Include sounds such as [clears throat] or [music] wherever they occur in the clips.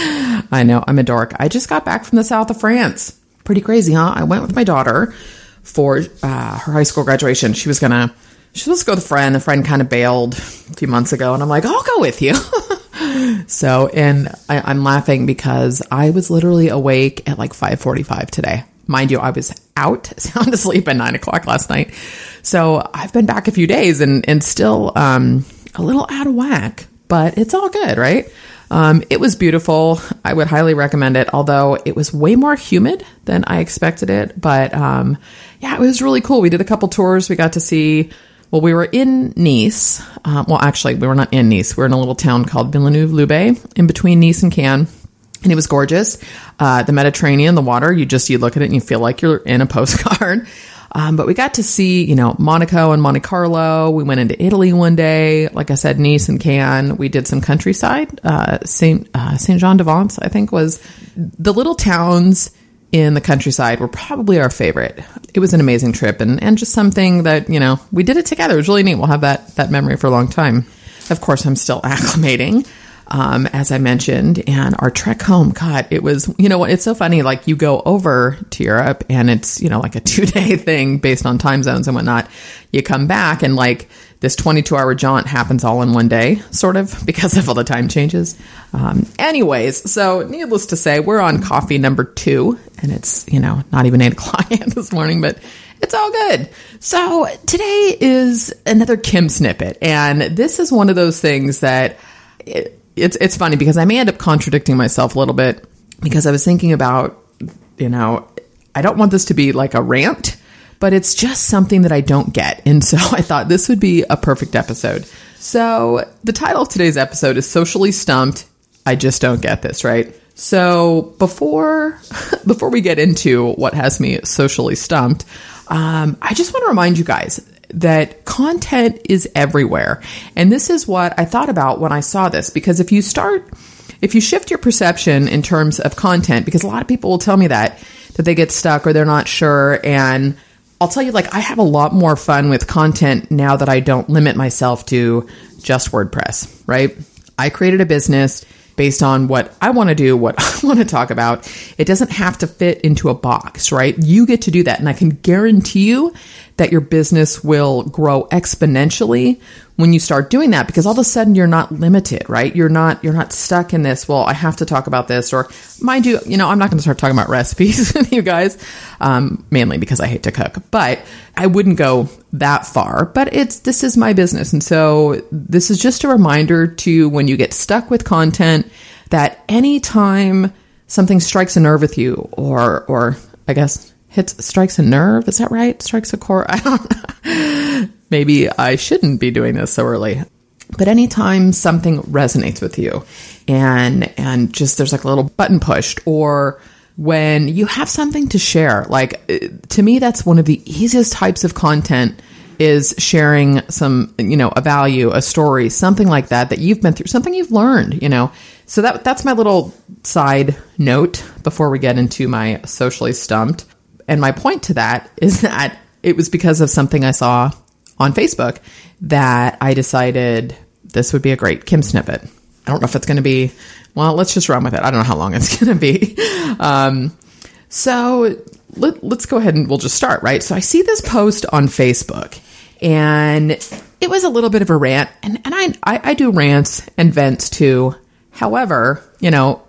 I know, I'm a dork. I just got back from the south of France. Pretty crazy, huh? I went with my daughter for uh, her high school graduation. She was gonna, she was supposed to go with a friend. The friend kind of bailed a few months ago, and I'm like, I'll go with you. [laughs] so, and I, I'm laughing because I was literally awake at like 5:45 today. Mind you, I was out, [laughs] sound asleep at nine o'clock last night. So I've been back a few days and and still um, a little out of whack, but it's all good, right? Um, it was beautiful. I would highly recommend it, although it was way more humid than I expected it. But um, yeah, it was really cool. We did a couple tours. We got to see, well, we were in Nice. Um, well, actually, we were not in Nice. We are in a little town called Villeneuve-Loubet in between Nice and Cannes. And it was gorgeous. Uh, the Mediterranean, the water, you just, you look at it and you feel like you're in a [laughs] postcard. Um, but we got to see, you know, Monaco and Monte Carlo. We went into Italy one day. Like I said, Nice and Cannes. We did some countryside. Uh, Saint uh, Saint Jean de Vence, I think, was the little towns in the countryside were probably our favorite. It was an amazing trip and, and just something that, you know, we did it together. It was really neat. We'll have that, that memory for a long time. Of course, I'm still [laughs] acclimating um, as I mentioned, and our trek home, God, it was, you know what, it's so funny. Like you go over to Europe and it's, you know, like a [laughs] two day thing based on time zones and whatnot. You come back and like this 22 hour jaunt happens all in one day, sort of, [laughs] because of all the time changes. Um, anyways, so needless to say, we're on coffee number two, and it's, you know, not even eight [laughs] o'clock yet this morning, but it's all good. So today is another Kim snippet, and this is one of those things that. It, it's it's funny because I may end up contradicting myself a little bit because I was thinking about, you know, I don't want this to be like a rant, but it's just something that I don't get. And so [laughs] I thought this would be a perfect episode. So the title of today's episode is Socially Stumped. I just don't get this, right? So before [laughs] before we get into what has me socially stumped, um, I just want to remind you guys that content is everywhere. And this is what I thought about when I saw this because if you start if you shift your perception in terms of content because a lot of people will tell me that that they get stuck or they're not sure and I'll tell you like I have a lot more fun with content now that I don't limit myself to just WordPress, right? I created a business based on what I want to do, what [laughs] I want to talk about. It doesn't have to fit into a box, right? You get to do that. And I can guarantee you that your business will grow exponentially when you start doing that because all of a sudden you're not limited, right? You're not you're not stuck in this. Well, I have to talk about this, or mind you, you know, I'm not going to start talking about recipes with [laughs] you guys, um, mainly because I hate to cook. But I wouldn't go that far. But it's this is my business, and so this is just a reminder to when you get stuck with content that anytime something strikes a nerve with you, or or I guess hits strikes a nerve. Is that right? Strikes a chord. [laughs] I don't know. Maybe I shouldn't be doing this so early. But anytime something resonates with you and and just there's like a little button pushed or when you have something to share, like uh, to me that's one of the easiest types of content is sharing some, you know, a value, a story, something like that that you've been through, something you've learned, you know. So that that's my little side note before we get into my socially stumped. And my point to that is that it was because of something I saw on Facebook that I decided this would be a great Kim snippet. I don't know if it's going to be, well, let's just run with it. I don't know how long it's [laughs] going to be. Um, so let, us go ahead and we'll just start, right? So I see this post on Facebook and it was a little bit of a rant and, and I, I, I do rants and vents too. However, you know,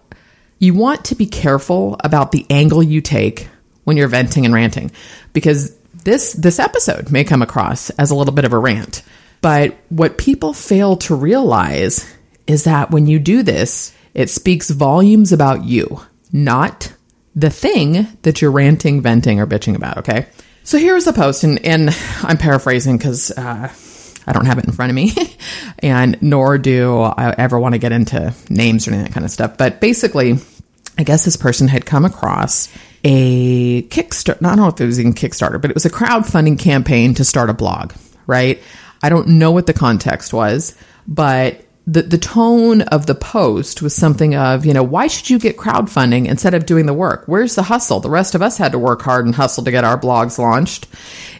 you want to be careful about the angle you take when you're venting and ranting because this this episode may come across as a little bit of a rant. But what people fail to realize is that when you do this, it speaks volumes about you, not the thing that you're ranting, venting, or bitching about, okay? So here's the post, and, and I'm paraphrasing because uh, I don't have it in front of me, [laughs] and nor do I ever want to get into names or any that kind of stuff. But basically, I guess this person had come across a Kickstarter. I don't know if it was in Kickstarter, but it was a crowdfunding campaign to start a blog, right? I don't know what the context was, but the, the tone of the post was something of, you know, why should you get crowdfunding instead of doing the work? Where's the hustle? The rest of us had to work hard and hustle to get our blogs launched.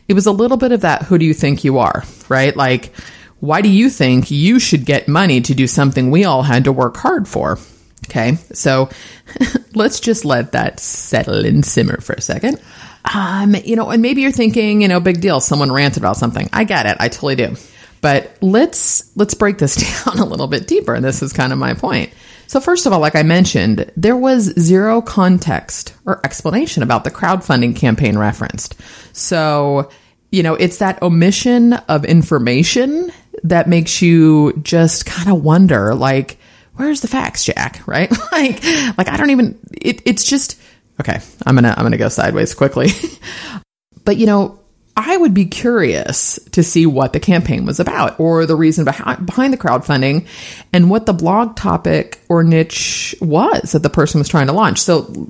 It was a little bit of that, who do you think you are, right? Like, why do you think you should get money to do something we all had to work hard for? Okay, so [laughs] let's just let that settle and simmer for a second. Um, you know, and maybe you're thinking, you know, big deal, someone ranted about something. I get it, I totally do. But let's let's break this [laughs] down a little bit deeper, and this is kind of my point. So first of all, like I mentioned, there was zero context or explanation about the crowdfunding campaign referenced. So, you know, it's that omission of information that makes you just kind of wonder like where's the facts, Jack? [laughs] Right? [laughs] like, like I don't even. It, it's just okay. I'm gonna I'm gonna go sideways quickly. [laughs] but you know, I would be curious to see what the campaign was about, or the reason behind behind the crowdfunding, and what the blog topic or niche was that the person was trying to launch. So.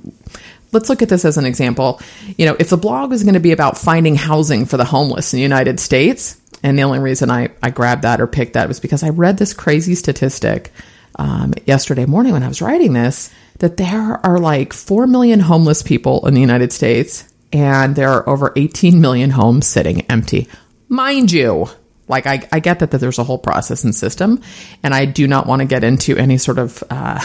Let's look at this as an example. You know, if the blog was going to be about finding housing for the homeless in the United States, and the only reason I, I grabbed that or picked that was because I read this crazy statistic um, yesterday morning when I was writing this that there are like 4 million homeless people in the United States and there are over 18 million homes sitting empty. Mind you, like I, I get that, that there's a whole process and system, and I do not want to get into any sort of uh,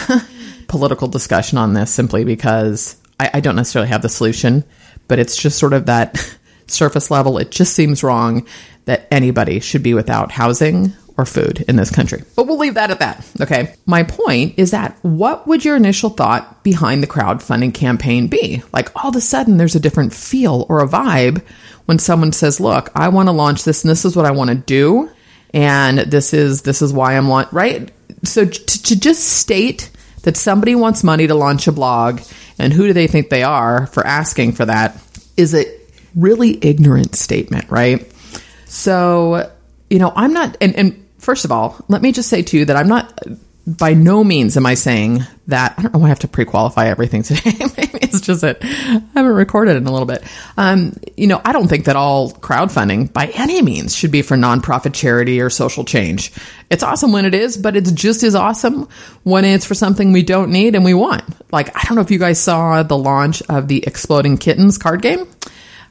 [laughs] political discussion on this simply because I, I don't necessarily have the solution, but it's just sort of that [laughs] surface level. It just seems wrong that anybody should be without housing or food in this country. But we'll leave that at that. Okay. My point is that what would your initial thought behind the crowdfunding campaign be? Like all of a sudden there's a different feel or a vibe when someone says, "Look, I want to launch this and this is what I want to do." And this is this is why I'm launch right? So to, to just state that somebody wants money to launch a blog and who do they think they are for asking for that is a really ignorant statement, right? So, you know, I'm not, and, and first of all, let me just say too that I'm not by no means am I saying that I don't know why I have to pre-qualify everything [laughs] today. Maybe it's just that I haven't recorded in a little bit. Um, you know, I don't think that all crowdfunding by any means should be for nonprofit charity or social change. It's awesome when it is, but it's just as awesome when it's for something we don't need and we want. Like I don't know if you guys saw the launch of the Exploding Kittens card game.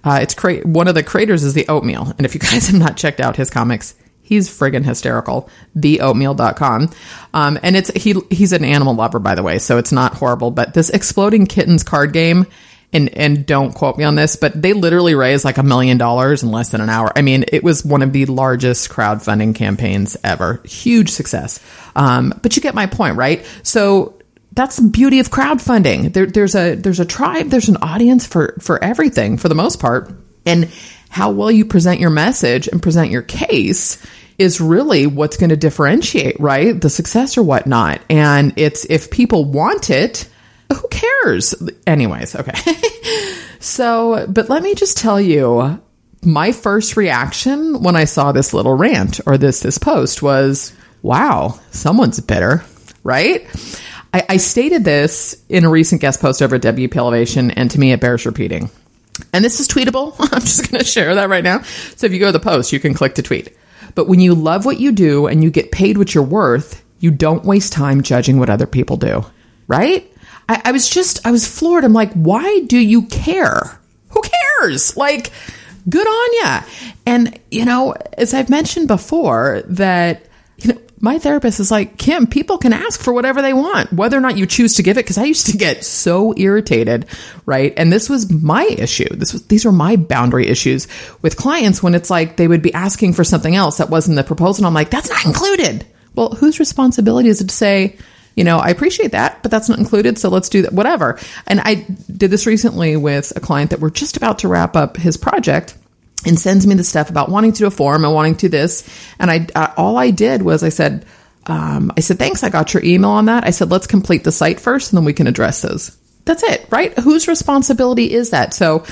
Uh, it's cra- one of the creators is the Oatmeal, and if you guys have not checked out his comics, He's friggin' hysterical. Theoatmeal.com. Um, and it's, he, he's an animal lover, by the way, so it's not horrible, but this exploding kittens card game, and, and don't quote me on this, but they literally raised like a million dollars in less than an hour. I mean, it was one of the largest crowdfunding campaigns ever. Huge success. Um, but you get my point, right? So that's the beauty of crowdfunding. There, there's a, there's a tribe, there's an audience for, for everything for the most part. And how well you present your message and present your case is really what's going to differentiate, right? The success or whatnot. And it's if people want it, who cares? Anyways, okay. [laughs] so, but let me just tell you, my first reaction when I saw this little rant or this this post was, "Wow, someone's bitter," right? I, I stated this in a recent guest post over at WP Elevation, and to me, it bears repeating. And this is tweetable. [laughs] I'm just going to share that right now. So if you go to the post, you can click to tweet. But when you love what you do and you get paid what you're worth, you don't waste time judging what other people do. Right? I, I was just, I was floored. I'm like, why do you care? Who cares? Like, good on ya. And, you know, as I've mentioned before, that, my therapist is like, Kim, people can ask for whatever they want, whether or not you choose to give it. Cause I used to get so irritated, right? And this was my issue. This was, these were my boundary issues with clients when it's like they would be asking for something else that wasn't the proposal. And I'm like, that's not included. Well, whose responsibility is it to say, you know, I appreciate that, but that's not included. So let's do that, whatever. And I did this recently with a client that we're just about to wrap up his project and sends me the stuff about wanting to do a form and wanting to do this. And I, uh, all I did was I said, um, I said, thanks. I got your email on that. I said, let's complete the site first and then we can address those. That's it, right? Whose responsibility is that? So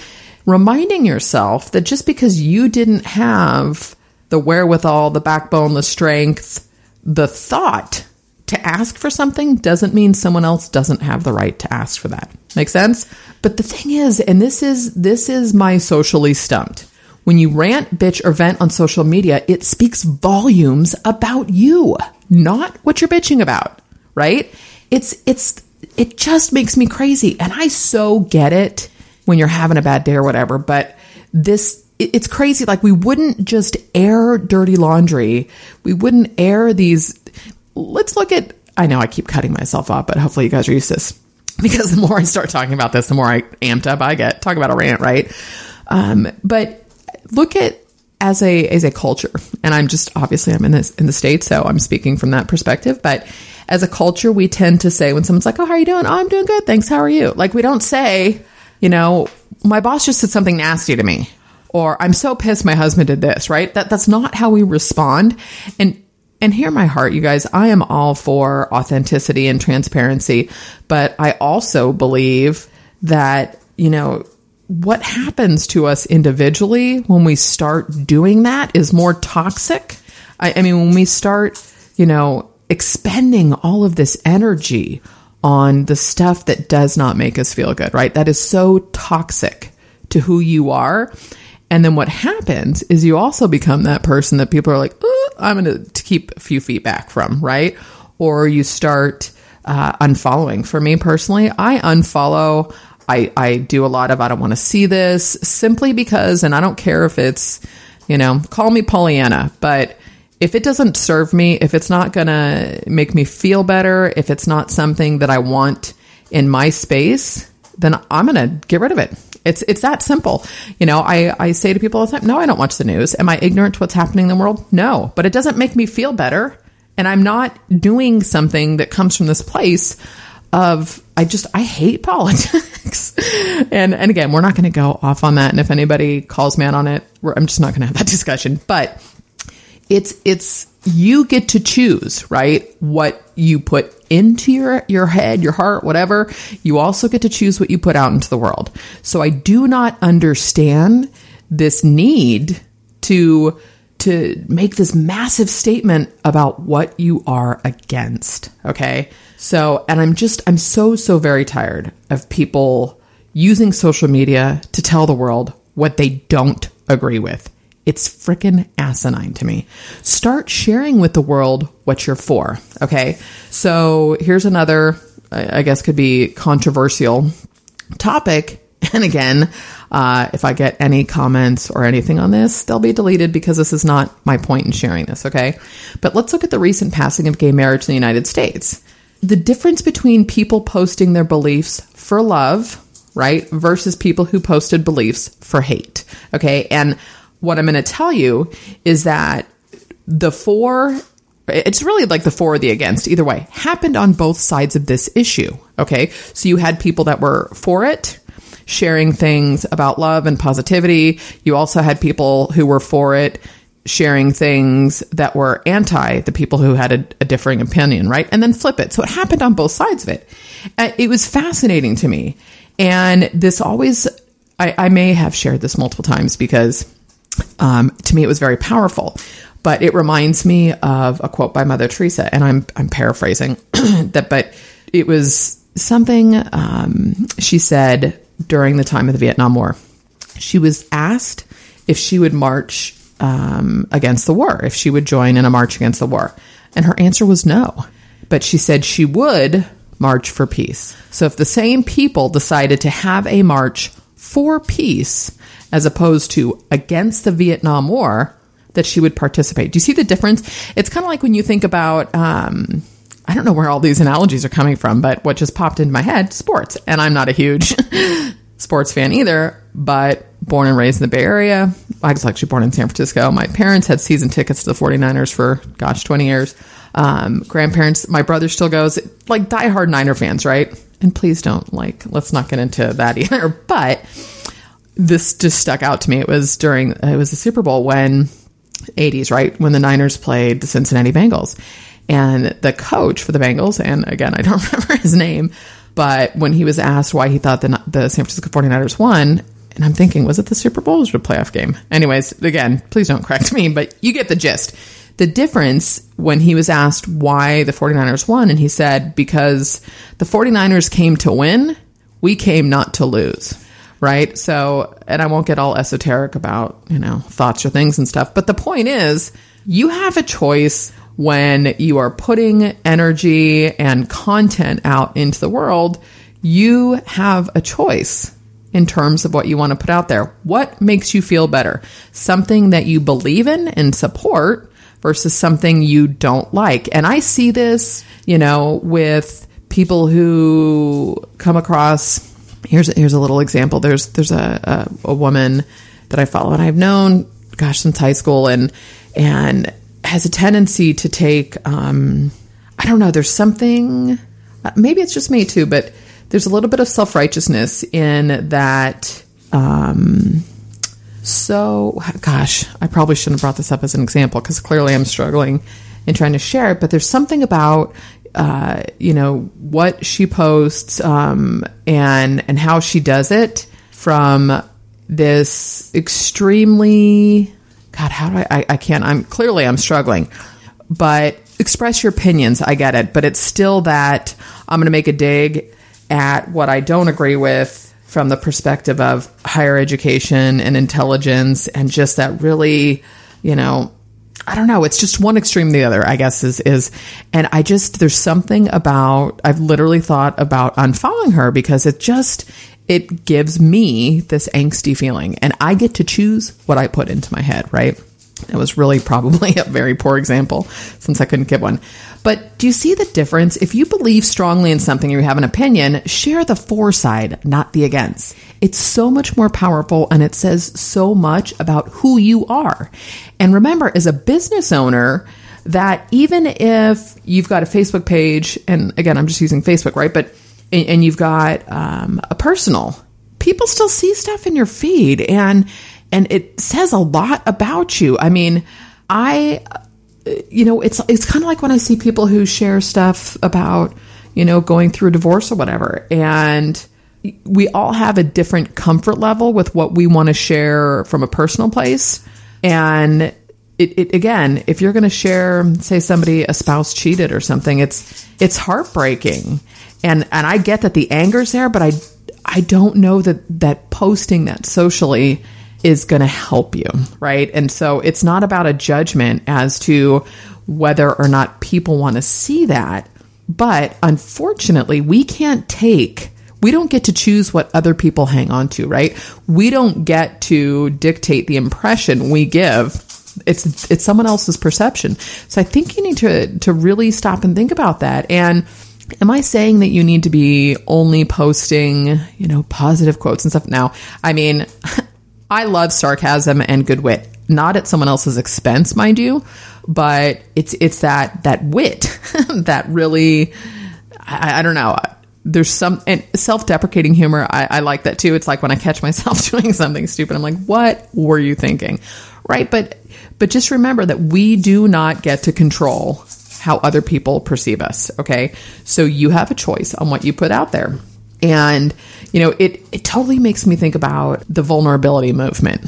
reminding yourself that just because you didn't have the wherewithal, the backbone, the strength, the thought to ask for something doesn't mean someone else doesn't have the right to ask for that. Make sense? But the thing is, and this is this is my socially stumped. When you rant, bitch, or vent on social media, it speaks volumes about you, not what you're bitching about, right? It's it's it just makes me crazy. And I so get it when you're having a bad day or whatever, but this it's crazy like we wouldn't just air dirty laundry. We wouldn't air these let's look at I know I keep cutting myself off, but hopefully you guys are used to this. Because the more I start talking about this, the more I amped up I get. Talk about a rant, right? Um, but look at as a as a culture, and I'm just obviously I'm in this in the states, so I'm speaking from that perspective. But as a culture, we tend to say when someone's like, "Oh, how are you doing?" "Oh, I'm doing good, thanks. How are you?" Like we don't say, you know, my boss just said something nasty to me, or I'm so pissed my husband did this. Right? That that's not how we respond. And and hear my heart, you guys. I am all for authenticity and transparency, but I also believe that you know what happens to us individually when we start doing that is more toxic. I, I, mean, when we start, you know, expending all of this energy on the stuff that does not make us feel good, right? That is so toxic to who you are. And then what happens is you also become that person that people are like, I'm going to keep a few feet back from, right? Or you start uh, unfollowing. For me personally, I unfollow. I, I do a lot of I don't want to see this simply because, and I don't care if it's, you know, call me Pollyanna, but if it doesn't serve me, if it's not going to make me feel better, if it's not something that I want in my space, then I'm going to get rid of it. It's it's that simple. You know, I, I say to people all the time, no, I don't watch the news. Am I ignorant to what's happening in the world? No. But it doesn't make me feel better. And I'm not doing something that comes from this place of I just I hate [laughs] politics. and and again, we're not going to go off on that. And if anybody calls me out on it, I'm just not going to have that [laughs] discussion. But it's it's you get to choose, right? What you put into your your head, your heart, whatever. You also get to choose what you put out into the world. So I do not understand this need to to make this massive statement about what you are against, okay? So, and I'm just, I'm so, so very tired of people using social media to tell the world what they don't agree with. It's freaking asinine to me. Start sharing with the world what you're for. Okay. So here's another, I guess, could be controversial topic. [laughs] And again, uh, if I get any comments or anything on this, they'll be deleted because this is not my point in sharing this. Okay. But let's look at the recent passing of gay marriage in the United States the difference between people posting their beliefs for love, right, versus people who posted beliefs for hate. Okay. And what I'm going to tell you is that the four, it's really like the for or the against, either way, happened on both sides of this issue. Okay. So you had people that were for it, sharing things about love and positivity. You also had people who were for it, sharing things that were anti the people who had a, a, differing opinion, right? And then flip it. So it happened on both sides of it. Uh, it was fascinating to me. And this always, I, I may have shared this multiple times because um, to me it was very powerful. But it reminds me of a quote by Mother Teresa, and I'm I'm paraphrasing [clears throat] that, but it was something um, she said during the time of the Vietnam War. She was asked if she would march um, against the war, if she would join in a march against the war. And her answer was no. But she said she would march for peace. So if the same people decided to have a march for peace as opposed to against the Vietnam War, that she would participate. Do you see the difference? It's kind of like when you think about, um, I don't know where all these analogies are coming from, but what just popped into my head sports. And I'm not a huge [laughs] sports fan either, but born and raised in the Bay Area. I was actually born in San Francisco. My parents had season tickets to the 49ers for, gosh, 20 years. Um, grandparents, my brother still goes, like diehard Niner fans, right? And please don't, like, let's not get into that [laughs] either. But this just stuck out to me. It was during, it was the Super Bowl when, 80s, right? When the Niners played the Cincinnati Bengals. And the coach for the Bengals, and again, I don't [laughs] remember his name, but when he was asked why he thought the, the San Francisco 49ers won, and I'm thinking, was it the Super Bowl or the playoff game? Anyways, again, please don't correct me, but you get the gist. the difference when he was asked why the 49ers won, and he said, because the 49ers came to win, we came not to lose. Right. So, and I won't get all esoteric about, you know, thoughts or things and stuff. But the point is, you have a choice when you are putting energy and content out into the world. You have a choice in terms of what you want to put out there. What makes you feel better? Something that you believe in and support versus something you don't like. And I see this, you know, with people who come across here's here's a little example. There's there's a, a, a woman that I follow and I've known gosh since high school and and has a tendency to take um I don't know, there's something maybe it's just me too, but there's a little bit of self righteousness in that. Um, so, gosh, I probably shouldn't have brought this up as an example because clearly I'm struggling in trying to share it. But there's something about, uh, you know, what she posts um, and and how she does it from this extremely. God, how do I, I? I can't. I'm clearly I'm struggling, but express your opinions. I get it, but it's still that I'm going to make a dig at what I don't agree with from the perspective of higher education and intelligence and just that really, you know, I don't know, it's just one extreme the other, I guess is is and I just there's something about I've literally thought about unfollowing her because it just it gives me this angsty feeling and I get to choose what I put into my head, right? It was really probably a very poor example since I couldn't give one. But do you see the difference? If you believe strongly in something or you have an opinion, share the for side, not the against. It's so much more powerful and it says so much about who you are. And remember, as a business owner, that even if you've got a Facebook page, and again, I'm just using Facebook, right? But, and, you've got um, a personal, people still see stuff in your feed and, and it says a lot about you. I mean, I you know, it's it's kind of like when I see people who share stuff about, you know, going through a divorce or whatever, and we all have a different comfort level with what we want to share from a personal place, and it, it again, if you're going to share, say somebody a spouse cheated or something, it's it's heartbreaking, and and I get that the anger's there, but I I don't know that that posting that socially is going to help you, right? And so it's not about a judgment as to whether or not people want to see that. But unfortunately, we can't take, we don't get to choose what other people hang on to, right? We don't get to dictate the impression we give. It's it's someone else's perception. So I think you need to to really stop and think about that. And am I saying that you need to be only posting, you know, positive quotes and stuff? Now, I mean, [laughs] I love sarcasm and good wit, not at someone else's expense, mind you, but it's it's that that wit [laughs] that really I, I, don't know. There's some and self-deprecating humor. I, I like that too. It's like when I catch myself [laughs] doing something stupid, I'm like, "What were you thinking?" Right? But but just remember that we do not get to control how other people perceive us. Okay, so you have a choice on what you put out there. And, you know, it, it totally makes me think about the vulnerability movement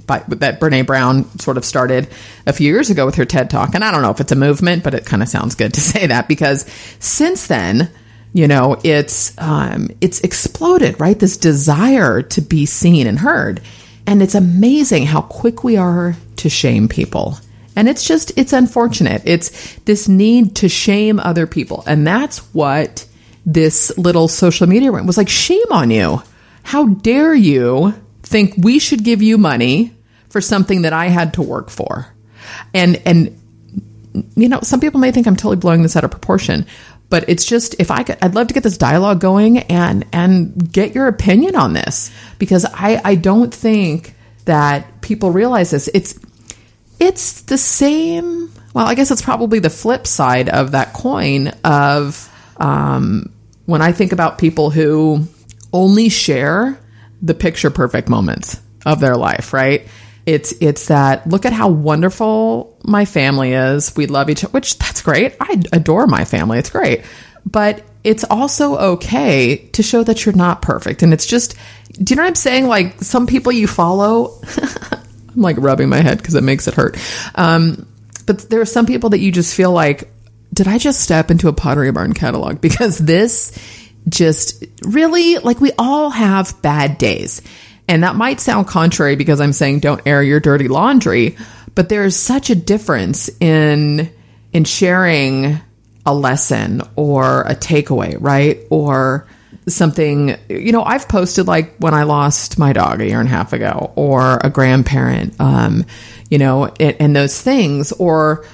[laughs] by, that Brene Brown sort of started a few years ago with her TED Talk. And I don't know if it's a movement, but it kind of sounds good to [laughs] say that because since then, you know, it's um, it's exploded, right? This desire to be seen and heard, and it's amazing how quick we are to shame people. And it's just it's unfortunate. It's this need to shame other people, and that's what this little social media rant was like, shame on you. How dare you think we should give you money for something that I had to work for? And, and, you know, some people may think I'm totally blowing this out of proportion, but it's just if I could, I'd love to get this dialogue going and and get your opinion on this because I I don't think that people realize this. It's it's the same. Well, I guess it's probably the flip side of that coin of um, when I think about people who only share the picture perfect moments of their life, right? It's it's that look at how wonderful my family is. We love each other, which that's great. I adore my family. It's great. But it's also okay to show that you're not perfect. And it's just do you know what I'm saying? Like some people you follow [laughs] I'm like rubbing my head because it makes it hurt. Um, But there are some people that you just feel like, did I just step into a Pottery Barn catalog? Because this just really, like, we all have bad days. And that might sound contrary because I'm saying don't air your dirty laundry, but there's such a difference in in sharing a lesson or a takeaway, right? Or something, you know, I've posted like when I lost my dog a year and a half ago or a grandparent, um, you know, and, and those things, or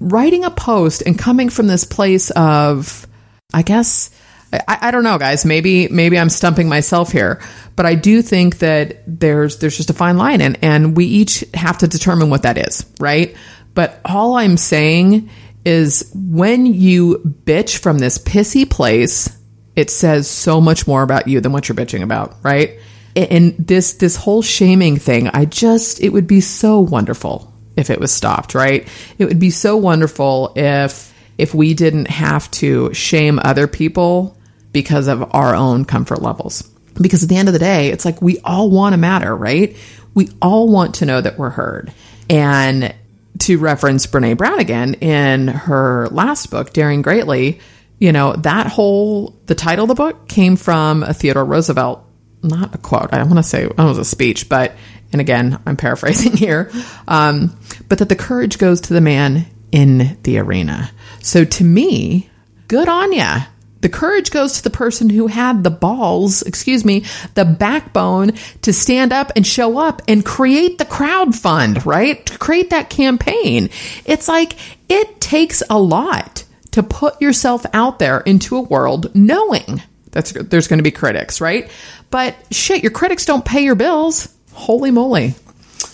writing a post and coming from this place of, I guess, I, I, don't know, guys. Maybe maybe I'm stumping myself here, but I do think that there's there's just a fine line, and and we each have to determine what that is, right? But all I'm saying is when you bitch from this pissy place, it says so much more about you than what you're bitching about, right? And this this whole shaming thing, I just it would be so wonderful if it was stopped, right? It would be so wonderful if if we didn't have to shame other people because of our own comfort levels. Because at the end of the day, it's like we all want to matter, right? We all want to know that we're heard. And to reference Brene Brown again in her last book, Daring Greatly, you know, that whole, the title of the book came from a Theodore Roosevelt, not a quote. I want to say it was a speech, but, and again, I'm paraphrasing [laughs] here, um, but that the courage goes to the man in the arena. So to me, good on ya. The courage goes to the person who had the balls, excuse me, the backbone to stand up and show up and create the crowd fund, right? To create that campaign. It's like it takes a lot to put yourself out there into a world knowing that's there's going to be critics, right? But shit, your critics don't pay your bills. Holy moly.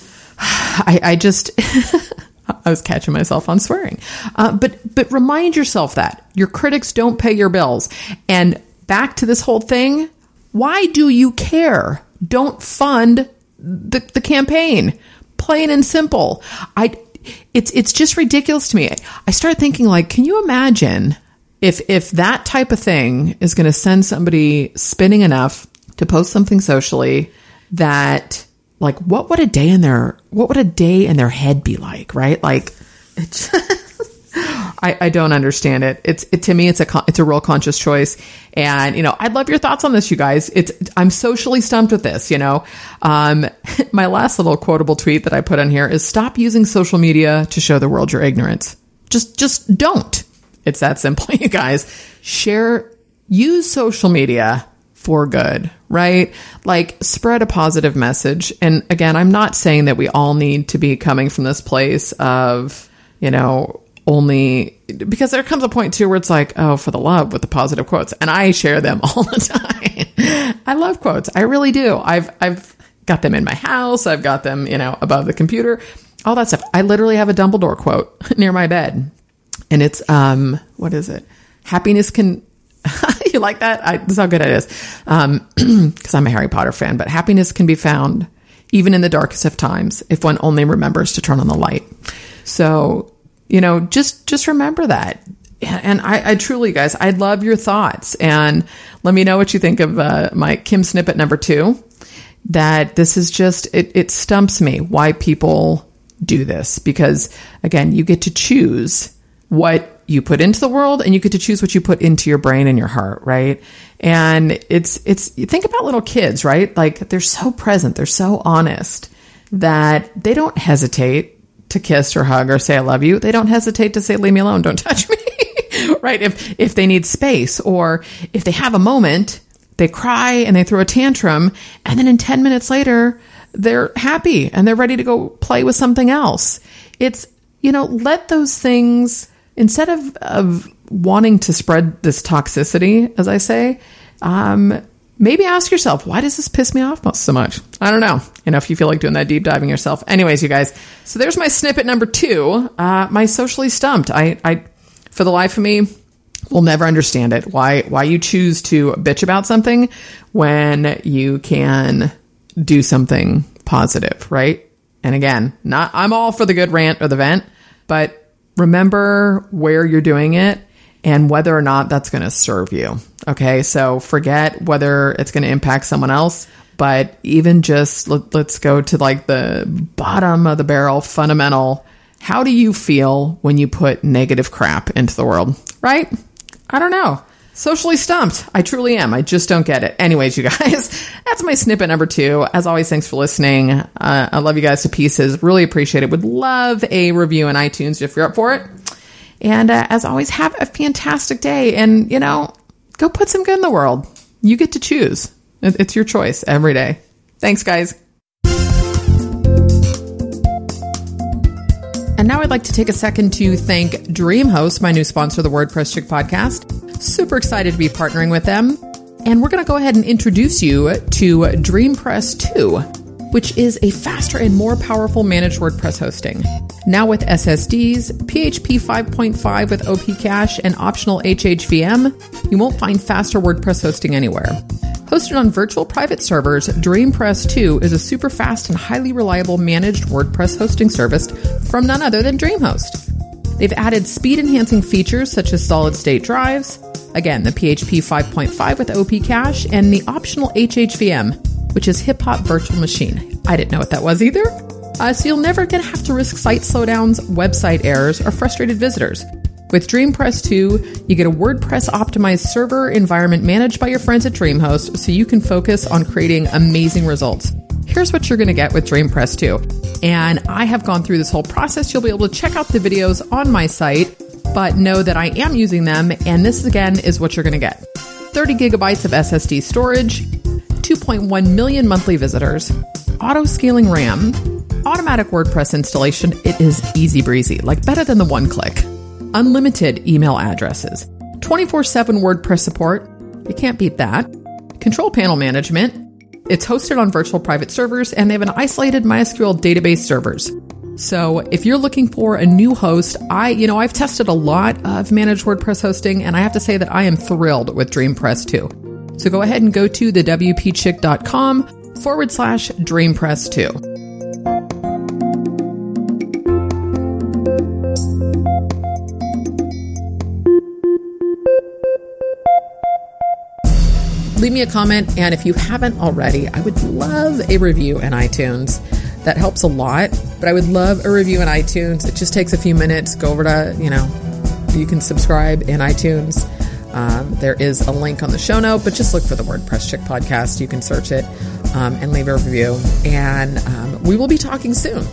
[sighs] I, I just [laughs] I was catching myself on swearing. Uh, but but remind yourself that your critics don't pay your bills. And back to this whole thing, why do you care? Don't fund the, the campaign. Plain and simple. I it's it's just ridiculous to me. I start thinking like, can you imagine if if that type of thing is going to send somebody spinning enough to post something socially that like what would a day in their what would a day in their head be like right like it's [laughs] I, I don't understand it. It's it, to me, it's a it's a real conscious choice, and you know, I'd love your thoughts on this, you guys. It's I'm socially stumped with this. You know, um, [laughs] my last little quotable tweet that I put on here is stop using social media to show the world your ignorance. Just just don't. It's that simple, [laughs] you guys. Share, use social media for good, right? Like spread a positive message. And again, I'm not saying that we all need to be coming from this place of, you know, only because there comes a point too where it's like, oh, for the love with the positive quotes. And I share them [laughs] all the time. I love quotes. I really do. I've, I've got them in my house. I've got them, you know, above the computer, all that stuff. I literally have a Dumbledore quote [laughs] near my bed and it's, um, what is it? Happiness can, [laughs] you like that? I, this is how good it is. Because um, [clears throat] I'm a Harry Potter fan, but happiness can be found even in the darkest of times if one only remembers to turn on the light. So, you know, just just remember that. And I, I truly, guys, I love your thoughts, and let me know what you think of uh, my Kim snippet number two. That this is just it, it stumps me why people do this because again, you get to choose what you put into the world and you get to choose what you put into your brain and your heart, right? And it's, it's, think about little kids, right? Like they're so present, they're so honest that they don't hesitate to kiss or hug or say I love you. They don't hesitate to say leave me alone, don't [laughs] touch me. right? If if they need space or if they have a moment, they cry and they throw a tantrum and then in 10 minutes later they're happy and they're ready to go play with something else. It's you know, let those things instead of, of wanting to spread this toxicity, as I say, um, maybe ask yourself, why does this piss me off so much? I don't know. You know, if you feel like doing that deep diving yourself. Anyways, you guys, so there's my snippet number two. Uh, my socially stumped. I, I, for the life of me, will never understand it. Why, why you choose to bitch about something when you can do something positive, right? And again, not, I'm all for the good rant or the vent, but remember where you're doing it and whether or not that's going to serve you. Okay. So forget whether it's going to impact someone else, but even just let, us go to like the bottom of the barrel fundamental. How do you feel when you put negative crap into the world? Right? I don't know. Socially stumped. I truly am. I just don't get it. Anyways, you guys, [laughs] that's my snippet number two. As always, thanks for listening. Uh, I love you guys to pieces. Really appreciate it. Would love a review on iTunes if you're up for it. And uh, as always, have a fantastic day. And, you know, go put some good in the world. You get to choose. It's your choice every day. Thanks, guys. And now I'd like to take a second to thank DreamHost, my new sponsor the WordPress Chick podcast. Super excited to be partnering with them. And we're going to go ahead and introduce you to DreamPress 2, which is a faster and more powerful managed WordPress hosting. Now with SSDs, PHP 5.5 with OP Cache, and optional HHVM, you won't find faster WordPress hosting anywhere. Hosted on virtual private servers, DreamPress 2 is a super fast and highly reliable managed WordPress hosting service from none other than DreamHost. They've added speed enhancing features such as solid state drives, again, the PHP 5.5 with OP Cache, and the optional HHVM, which is Hip Hop Virtual Machine. I didn't know what that was either. Uh, so you'll never again have to risk site slowdowns, website errors, or frustrated visitors. With DreamPress 2, you get a WordPress optimized server environment managed by your friends at DreamHost so you can focus on creating amazing results. Here's what you're going to get with DreamPress 2. And I have gone through this whole process. You'll be able to check out the videos on my site, but know that I am using them. And this again is what you're going to get 30 gigabytes of SSD storage, 2.1 million monthly visitors, auto scaling RAM, automatic WordPress installation. It is easy breezy, like better than the one click unlimited email addresses, 24 7 WordPress support. You can't beat that. Control panel management. It's hosted on virtual private servers and they have an isolated MySQL database servers. So if you're looking for a new host, I, you know, I've tested a lot of managed WordPress hosting and I have to say that I am thrilled with DreamPress 2. So go ahead and go to the WPChick.com forward slash DreamPress 2. Leave me a comment. And if you haven't already, I would love a review in iTunes. That helps a lot, but I would love a review in iTunes. It just takes a few minutes. Go over to, you know, you can subscribe in iTunes. Um, there is a link on the show note, but just look for the WordPress Chick podcast. You can search it um, and leave a review. And um, we will be talking soon.